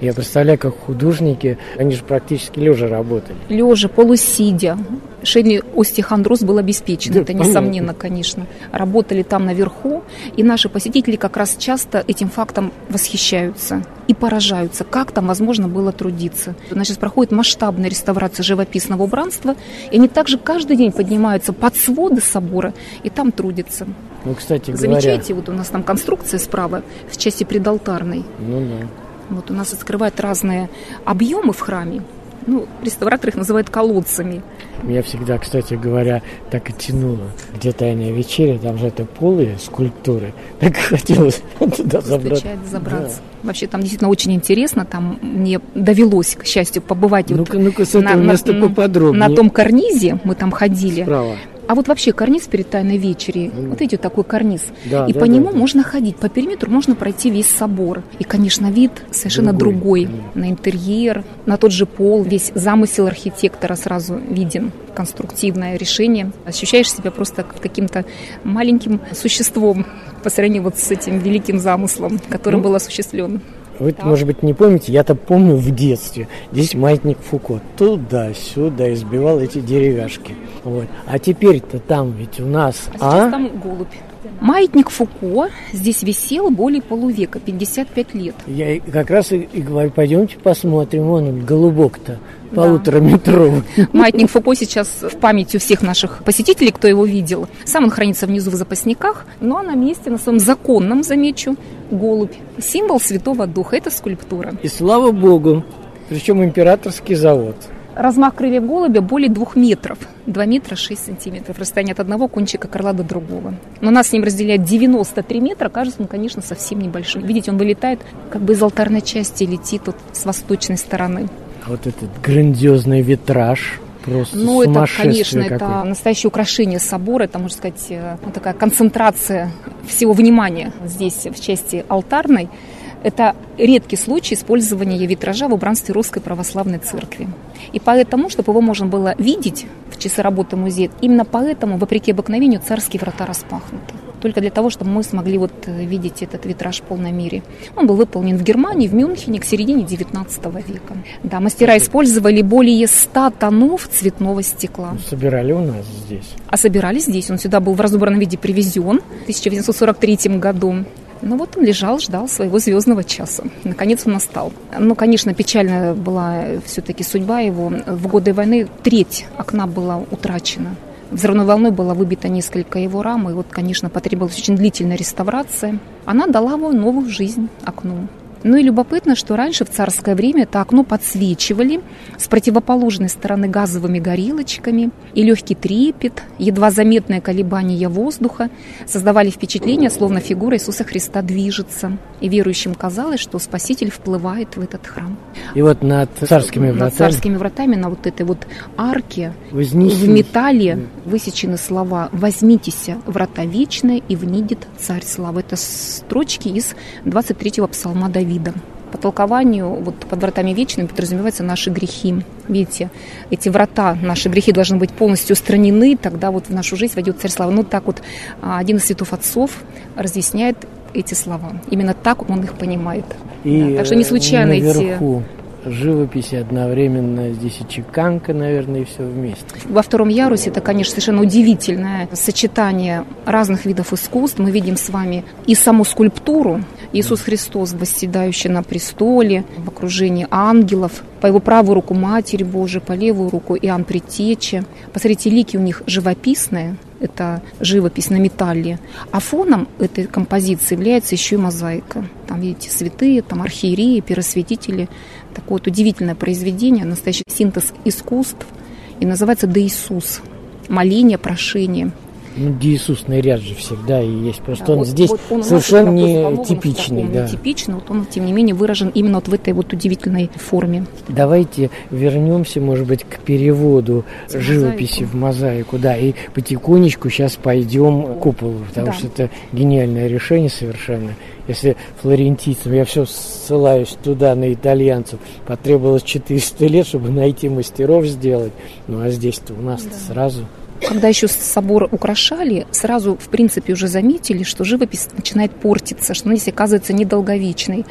Я представляю, как художники, они же практически лежа работали. Лежа, полусидя. Шейный остеохондроз был обеспечен, Да, это понятно. несомненно, конечно. Работали там наверху, и наши посетители как раз часто этим фактом восхищаются и поражаются, как там возможно было трудиться. Значит, проходит масштабная реставрация живописного убранства, и они также каждый день поднимаются под своды собора и там трудятся. Ну, кстати говоря... Замечаете, вот у нас там конструкция справа в части предалтарной. Ну да. Вот у нас открывают разные объемы в храме. Ну, реставраторы их называют колодцами. Меня всегда, кстати говоря, так и тянуло. Где тайная вечеря, там же это полые скульптуры. <laughs> Так хотелось туда забраться. Забраться. Вообще там действительно очень интересно. Там мне довелось, к счастью, побывать вот ну-ка, с этого места на- поподробнее. на том карнизе. Мы там ходили. Справа. А вот вообще карниз перед Тайной вечерей, вот видите, вот такой карниз. Да, и да, по да, нему да. можно ходить, по периметру можно пройти весь собор. И, конечно, вид совершенно Другой, другой, на интерьер, на тот же пол. Весь замысел архитектора сразу виден, конструктивное решение. Ощущаешь себя просто каким-то маленьким существом по сравнению вот с этим великим замыслом, которым Ну, был осуществлен. Вы, может быть, не помните, я-то помню в детстве. Здесь маятник Фуко туда-сюда избивал эти деревяшки. Вот. А теперь-то там ведь у нас... А сейчас там голубь. Маятник Фуко здесь висел более полувека, 55 лет. Я как раз и, и говорю, пойдемте посмотрим, вон он, голубок-то, полутораметровый. <laughs> Маятник Фуко сейчас в памяти у всех наших посетителей, кто его видел. Сам он хранится внизу в запасниках, а на месте, на своем законном, замечу, голубь. Символ Святого Духа, это скульптура. И слава богу, причем императорский завод. Размах крыльев голубя более двух метров. 2 метра 6 сантиметров. Расстояние от одного кончика крыла до другого. Но нас с ним разделяет 93 метра. Кажется, он, конечно, совсем небольшой. Видите, он вылетает как бы из алтарной части, летит вот с восточной стороны. А Вот этот грандиозный витраж просто Ну, это, конечно, это настоящее украшение собора, это, можно сказать, э, ну, такая концентрация всего внимания здесь в части алтарной. Это редкий случай использования витража в убранстве Русской Православной Церкви. И поэтому, чтобы его можно было видеть в часы работы музея, именно поэтому, вопреки обыкновению, царские врата распахнуты. Только для того, чтобы мы смогли вот э, видеть этот витраж в полной мере. Он был выполнен в Германии, в Мюнхене к середине 19 века. Да, мастера использовали более 100 тонов цветного стекла. Собирали у нас здесь. А собирали здесь. Он сюда был в разобранном виде привезен в 1943 году. Ну вот он лежал, ждал своего звездного часа. Наконец он настал. Ну, конечно, печальная была все-таки судьба его. В годы войны треть окна была утрачена. Взрывной волной было выбито несколько его рам, и вот, конечно, потребовалась очень длительная реставрация. Она дала ему новую жизнь окну. Ну и любопытно, что раньше в царское время это окно подсвечивали с противоположной стороны газовыми горелочками, и легкий трепет, едва заметное колебание воздуха создавали впечатление, словно фигура Иисуса Христа движется. И верующим казалось, что Спаситель вплывает в этот храм. И вот над царскими Над вратами царскими вратами на вот этой вот арке вознесись. в металле высечены слова «Возьмитесь, врата вечные, и внидит царь славы». Это строчки из 23-го псалма Давида. По толкованию, вот под вратами вечными подразумеваются наши грехи. Видите, эти врата, наши грехи должны быть полностью устранены, тогда вот в нашу жизнь войдет царь славы. Ну, так вот а, один из святов отцов разъясняет эти слова. Именно так он их понимает. И Да, так что не случайно э, эти наверху живописи одновременно здесь и чеканка, наверное, и все вместе. Во втором ярусе это, конечно, совершенно удивительное сочетание разных видов искусств. Мы видим с вами и саму скульптуру. Иисус Христос, восседающий на престоле, в окружении ангелов. По его правую руку Матерь Божия, по левую руку Иоанн Предтеча. Посмотрите, лики у них живописные, это живопись на металле. А фоном этой композиции является еще и мозаика. Там, видите, святые, там архиереи, первосвятители. Такое вот удивительное произведение, настоящий синтез искусств. И называется «Да Иисус». Моление, прошение. Ну, Иисусный ряд же всегда и есть. Просто Да, он вот- здесь вот он совершенно не типичный. Да. Нетипичный, вот он, тем не менее, выражен именно вот в этой вот удивительной форме. Давайте вернемся, может быть, к переводу В живописи мозаику. в мозаику. Да, и потихонечку сейчас пойдем к куполу, потому Да. что это гениальное решение совершенно. Если флорентийцам, я все ссылаюсь туда на итальянцев, потребовалось 400 лет, чтобы найти мастеров сделать. Ну а здесь-то у нас сразу. Когда еще собор украшали, сразу, в принципе, уже заметили, что живопись начинает портиться, что она здесь оказывается недолговечной.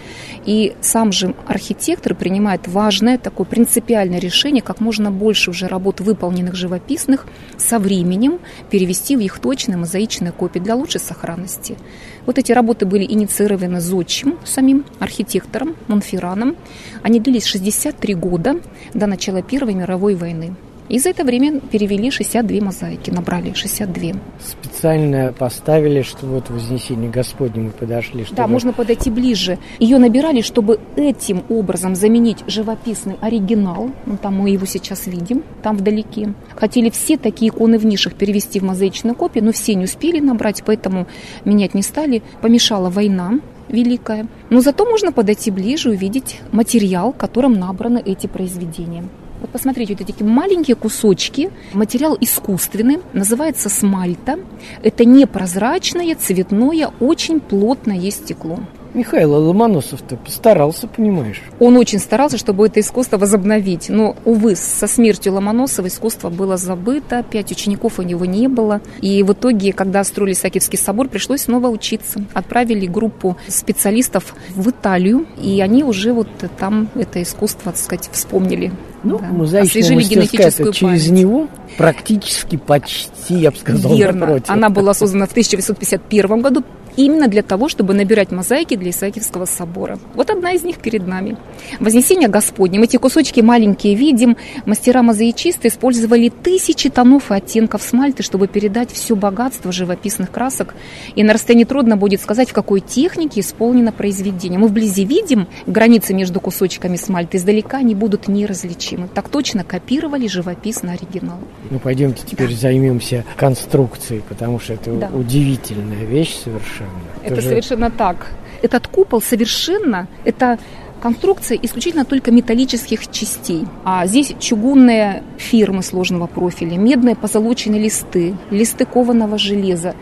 И сам же архитектор принимает важное такое принципиальное решение, как можно больше уже работ, выполненных живописных, со временем перевести в их точные мозаичные копии для лучшей сохранности. Вот эти работы были инициированы Зодчим, самим архитектором Монфераном. Они длились 63 года до начала Первой мировой войны. И за это время перевели 62 мозаики, набрали 62. Специально поставили, что вот Вознесение Господне мы подошли. Чтобы... Да, можно подойти ближе. Ее набирали, чтобы этим образом заменить живописный оригинал. Ну, там мы его сейчас видим, там вдалеке. Хотели все такие иконы в нишах перевести в мозаичную копию, но все не успели набрать, поэтому менять не стали. Помешала война великая. Но зато можно подойти ближе и увидеть материал, которым набраны эти произведения. Вот посмотрите, вот эти такие маленькие кусочки. Материал искусственный, называется смальта. Это непрозрачное, цветное, очень плотное стекло. Михаил Ломоносов-то постарался, понимаешь. Он очень старался, чтобы это искусство возобновить. Но, увы, со смертью Ломоносова искусство было забыто, пять учеников у него не было. И в итоге, когда строили Исаакиевский собор, пришлось снова учиться. Отправили группу специалистов в Италию, и они уже вот там это искусство, так сказать, вспомнили. Ну, Да. мозаичная мастерская это через память. него практически почти, я бы сказал, Верно. напротив. Она была создана в 1951 году именно для того, чтобы набирать мозаики для Исаакиевского собора. Вот одна из них перед нами. Вознесение Господне. Мы эти кусочки маленькие видим. Мастера-мозаичисты использовали тысячи тонов и оттенков смальты, чтобы передать все богатство живописных красок. И на расстоянии трудно будет сказать, в какой технике исполнено произведение. Мы вблизи видим границы между кусочками смальты, издалека они будут неразличимы. Так точно копировали живописный оригинал. Ну, пойдемте теперь займемся конструкцией, потому что это Да. удивительная вещь совершенно. Это же- совершенно так. Этот купол совершенно, это конструкция исключительно только металлических частей. А здесь чугунные фирмы сложного профиля, медные позолоченные листы, листы кованого железа,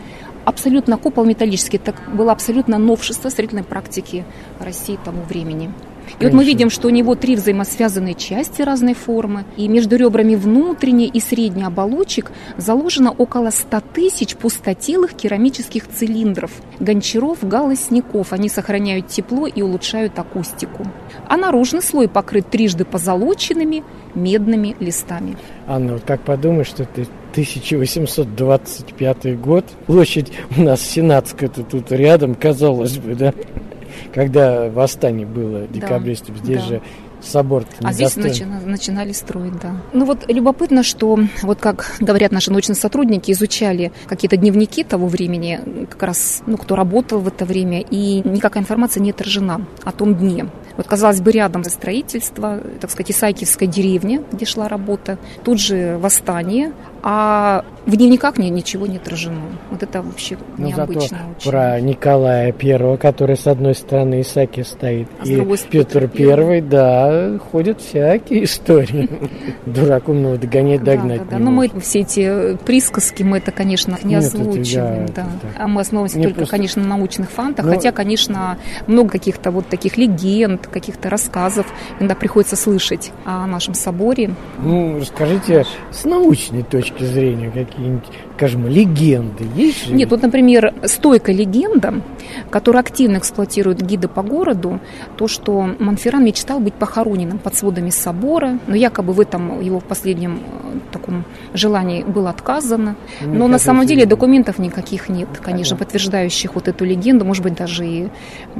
абсолютно купол металлический. Это было абсолютно новшество строительной практики России тому времени. И вот мы видим, что у него три взаимосвязанные части разной формы, и между ребрами внутренней и средней оболочек заложено около 100 тысяч пустотелых керамических цилиндров, гончаров, галосников. Они сохраняют тепло и улучшают акустику. А наружный слой покрыт трижды позолоченными медными листами. Анна, вот как подумаешь, что ты 1825 год. Площадь у нас Сенатская-то тут рядом, казалось бы, да? Когда восстание было декабристов, здесь да. же собор А здесь начина, начинали строить, да. Ну вот любопытно, что вот как говорят наши научные сотрудники, изучали какие-то дневники того времени, как раз, ну, кто работал в это время, и никакая информация не отражена о том дне. Вот, казалось бы, рядом строительство, так сказать, Исаакиевская деревня, где шла работа, тут же восстание, а в дневниках нет, ничего не отражено. Вот это вообще Но необычно зато очень. Про Николая Первого, который с одной стороны Исаки стоит, а и Петр Первый, да, ходят всякие истории. <laughs> Дурак умного догонять, догнать. Да, да, Но мы все эти присказки, мы это, конечно, не озвучиваем. Да, А мы основываемся только, конечно, на научных фантах, хотя, конечно, много каких-то вот таких легенд, каких-то рассказов иногда приходится слышать о нашем соборе. Ну, расскажите с научной точки точки зрения какие-нибудь, скажем, легенды есть? Же? Нет, вот, например, стойкая легенда, которую активно эксплуатируют гиды по городу, то, что Монферран мечтал быть похороненным под сводами собора, но якобы в этом его последнем э, таком желании было отказано. Ну, но на самом деле документов никаких нет, конечно, подтверждающих вот эту легенду, может быть, даже и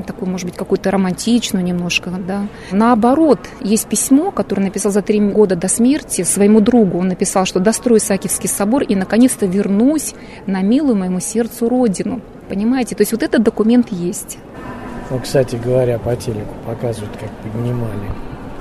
такую, может быть, какую-то романтичную немножко, да. Наоборот, есть письмо, которое написал за три года до смерти своему другу. Он написал, что дострой Исаакиевский собор и, наконец-то, вернусь на милую моему сердцу родину. Понимаете? То есть вот этот документ есть. Ну, кстати говоря, по телеку показывают, как поднимали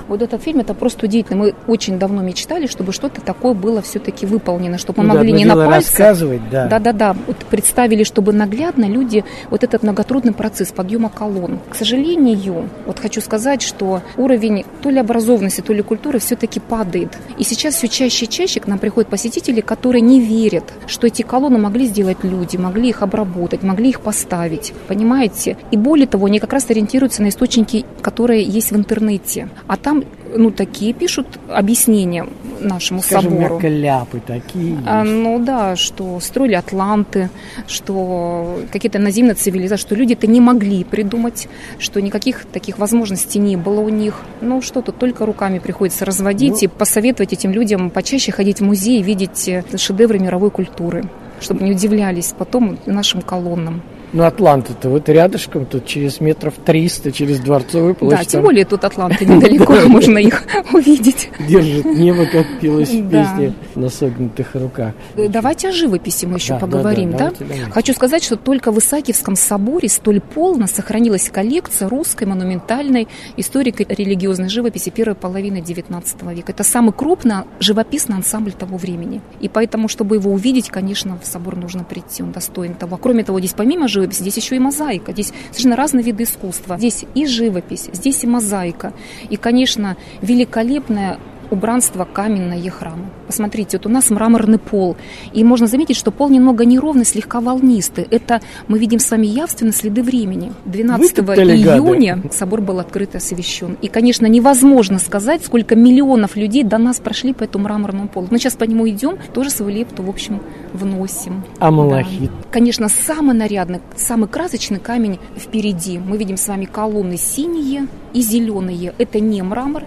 вот этот фильм, это просто удивительно. Мы очень давно мечтали, чтобы что-то такое было все-таки выполнено, чтобы мы ну, могли да, не на пальцах. рассказывать, да. Да-да-да. Вот представили, чтобы наглядно люди вот этот многотрудный процесс подъема колонн. К сожалению, вот хочу сказать, что уровень то ли образованности, то ли культуры все-таки падает. И сейчас все чаще и чаще к нам приходят посетители, которые не верят, что эти колонны могли сделать люди, могли их обработать, могли их поставить. Понимаете? И более того, они как раз ориентируются на источники, которые есть в интернете. А там там ну, такие пишут объяснения нашему Скажем, собору. ляпы такие а, Ну да, что строили атланты, что какие-то наземные цивилизации, что люди это не могли придумать, что никаких таких возможностей не было у них. Ну что тут, только руками приходится разводить ну, и посоветовать этим людям почаще ходить в музей, видеть шедевры мировой культуры, чтобы не удивлялись потом нашим колоннам. Ну, Атланта-то вот рядышком, тут через метров 300, через Дворцовую площадь. Да, тем более тут Атланты недалеко, можно их <laughs> увидеть. Держит небо, как пилось в песне на согнутых руках. Э, давайте о живописи мы еще поговорим, да? Хочу сказать, что только в Исаакиевском соборе столь полно сохранилась коллекция русской монументальной историко-религиозной живописи первой половины XIX века. Это самый крупный живописный ансамбль того времени. И поэтому, чтобы его увидеть, конечно, в собор нужно прийти, он достоин того. Кроме того, здесь помимо живописи, живопись, здесь еще и мозаика. Здесь совершенно разные виды искусства. Здесь и живопись, здесь и мозаика. И, конечно, великолепная убранство каменное храма. Посмотрите, вот у нас мраморный пол, и можно заметить, что пол немного неровный, слегка волнистый. Это мы видим с вами явственно следы времени. 12 июня гады. собор был открыт и освящен. И, конечно, невозможно сказать, сколько миллионов людей до нас прошли по этому мраморному полу. Мы сейчас по нему идем, тоже свою лепту, в общем, вносим. А малахит? Да. Конечно, самый нарядный, самый красочный камень впереди. Мы видим с вами колонны синие и зеленые. Это не мрамор,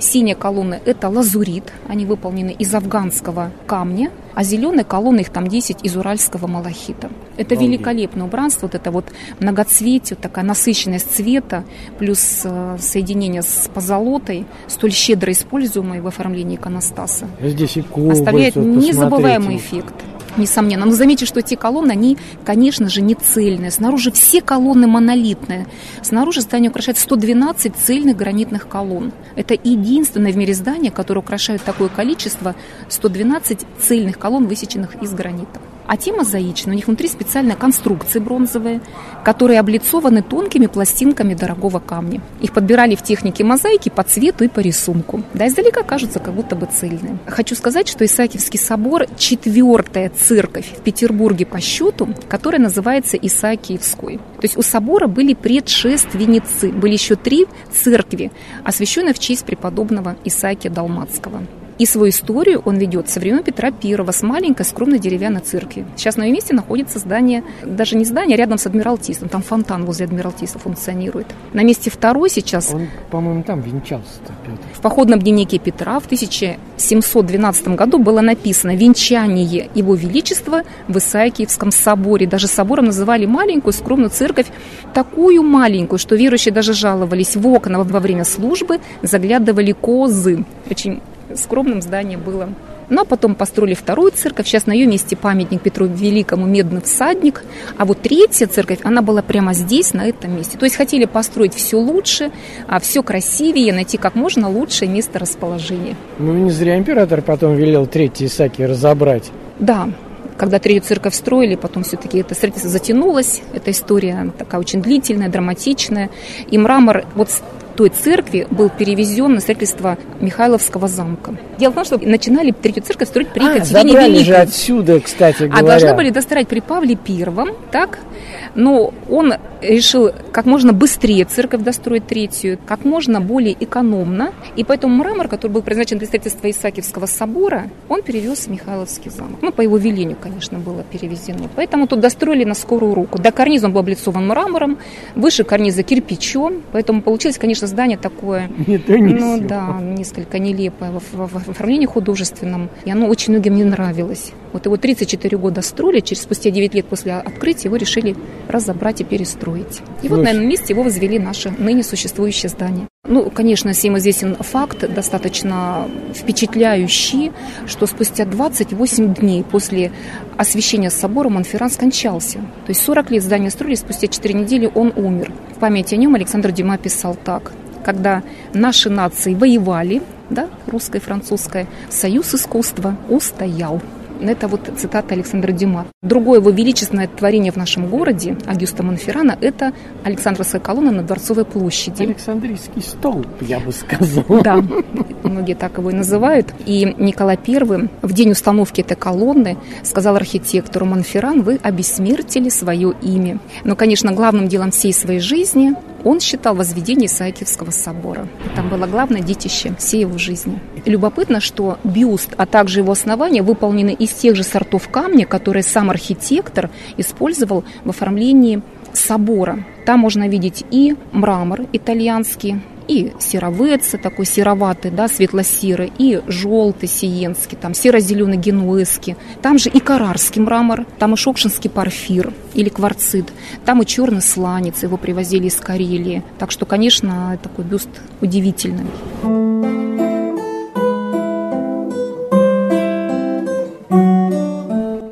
Синяя колонна – это лазурит, они выполнены из афганского камня, а зеленые колонны, их там 10, из уральского малахита. Это Обалдеть. великолепное убранство, вот это вот многоцветие, вот такая насыщенность цвета, плюс э, соединение с позолотой, столь щедро используемой в оформлении иконостаса. Здесь и оставляет незабываемый эффект несомненно. Но заметьте, что эти колонны, они, конечно же, не цельные. Снаружи все колонны монолитные. Снаружи здание украшает 112 цельных гранитных колонн. Это единственное в мире здание, которое украшает такое количество 112 цельных колонн, высеченных из гранита. А те мозаичные. У них внутри специальная конструкция бронзовые, которые облицованы тонкими пластинками дорогого камня. Их подбирали в технике мозаики по цвету и по рисунку. Да, издалека кажутся как будто бы цельные. Хочу сказать, что Исаакиевский собор – четвертая церковь в Петербурге по счету, которая называется Исаакиевской. То есть у собора были предшественницы, были еще три церкви, освященные в честь преподобного Исаакия Далмацкого. И свою историю он ведет со времен Петра I с маленькой скромной деревянной церкви. Сейчас на ее месте находится здание, даже не здание, а рядом с Адмиралтейством. Там фонтан возле Адмиралтейства функционирует. На месте второй сейчас... Он, по-моему, там венчался Петр. В походном дневнике Петра в 1712 году было написано «Венчание Его Величества в Исаакиевском соборе». Даже собором называли маленькую скромную церковь, такую маленькую, что верующие даже жаловались в окна во время службы, заглядывали козы. Очень скромным здание было. Ну, а потом построили вторую церковь. Сейчас на ее месте памятник Петру Великому, медный всадник. А вот третья церковь, она была прямо здесь, на этом месте. То есть хотели построить все лучше, а все красивее, найти как можно лучшее место расположения. Ну, не зря император потом велел третий Исаки разобрать. Да, когда третью церковь строили, потом все-таки это строительство затянулось. Эта история такая очень длительная, драматичная. И мрамор вот той церкви был перевезен на строительство Михайловского замка. Дело в том, что начинали третью церковь строить при а, Екатерине забрали Великой. же отсюда, кстати говоря. А должны были достроить при Павле Первом, так? Но он решил как можно быстрее церковь достроить третью, как можно более экономно. И поэтому мрамор, который был предназначен для строительства Исаакиевского собора, он перевез в Михайловский замок. Ну, по его велению, конечно, было перевезено. Поэтому тут достроили на скорую руку. До карниза он был облицован мрамором, выше карниза кирпичом. Поэтому получилось, конечно, здание такое, <laughs> Не то, не ну да, несколько нелепое в, в- в оформлении художественном. И оно очень многим не нравилось. Вот его 34 года строили, через спустя 9 лет после открытия его решили разобрать и перестроить. И вот Слушай. на этом месте его возвели наше ныне существующее здание. Ну, конечно, всем известен факт, достаточно впечатляющий, что спустя 28 дней после освящения собора Монферран скончался. То есть 40 лет здание строили, спустя 4 недели он умер. В память о нем Александр Дюма писал так. Когда наши нации воевали, да, русская и французская, союз искусства устоял. Это вот цитата Александра Дюма. Другое его величественное творение в нашем городе, Агюста Монферрана, это Александровская колонна на Дворцовой площади. Александрийский столб, я бы сказал. Да, многие так его и называют. И Николай I в день установки этой колонны сказал архитектору Монферран, вы обессмертили свое имя. Но, конечно, главным делом всей своей жизни он считал возведение Исаакиевского собора. Это было главное детище всей его жизни. Любопытно, что бюст, а также его основания выполнены из тех же сортов камня, которые сам архитектор использовал в оформлении собора. Там можно видеть и мрамор итальянский, и серовеца, такой сероватый, да, светло-серый, и желтый сиенский, там серо-зеленый генуэзский. Там же и карарский мрамор, там и шокшинский порфир или кварцит, там и черный сланец, его привозили из Карелии. Так что, конечно, такой бюст удивительный.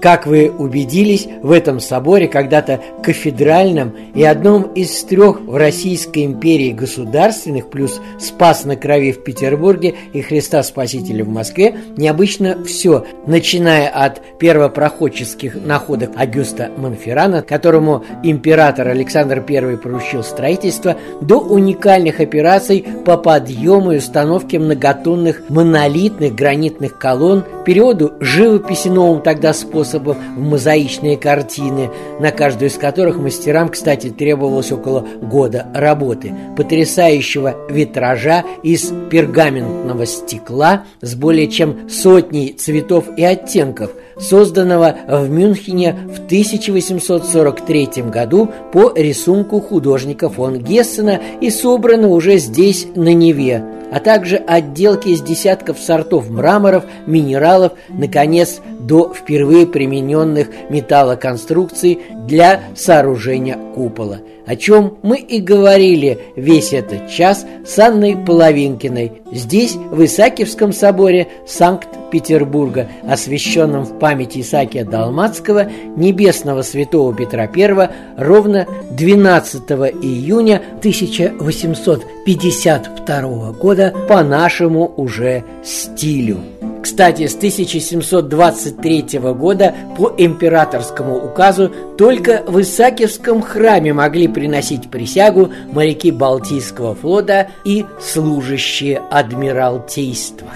Как вы убедились, в этом соборе, когда-то кафедральном и одном из трех в Российской империи государственных, плюс Спас на крови в Петербурге и Христа Спасителя в Москве, необычно все, начиная от первопроходческих находок Агюста Монферрана, которому император Александр I поручил строительство, до уникальных операций по подъему и установке многотонных монолитных гранитных колонн, переводу живописи новым тогда способом в мозаичные картины, на каждую из которых мастерам, кстати, требовалось около года работы, потрясающего витража из пергаментного стекла с более чем сотней цветов и оттенков, созданного в Мюнхене в 1843 году по рисунку художника фон Гессена и собрано уже здесь, на Неве, а также отделки из десятков сортов мраморов, минералов, наконец, до впервые примененных металлоконструкций для сооружения купола, о чем мы и говорили весь этот час с Анной Половинкиной здесь, в Исаакиевском соборе Санкт-Петербурга, освященном в память Исаакия Далмацкого, небесного святого Петра I, ровно 12 июня 1852 года по нашему уже стилю. Кстати, с 1723 года по императорскому указу только в Исаакиевском храме могли приносить присягу моряки Балтийского флота и служащие адмиралтейства.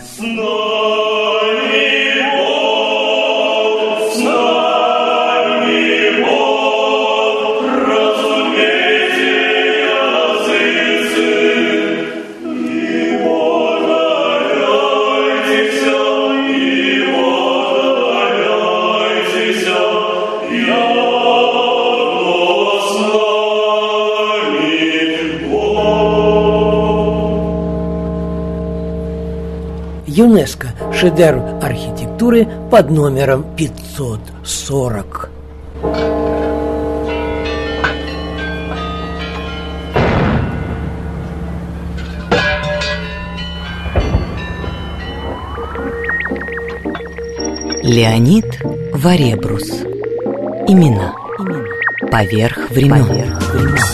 ЮНЕСКО шедевр архитектуры под номером 540. Леонид Варебрус Имена Поверх времен, Поверх времен.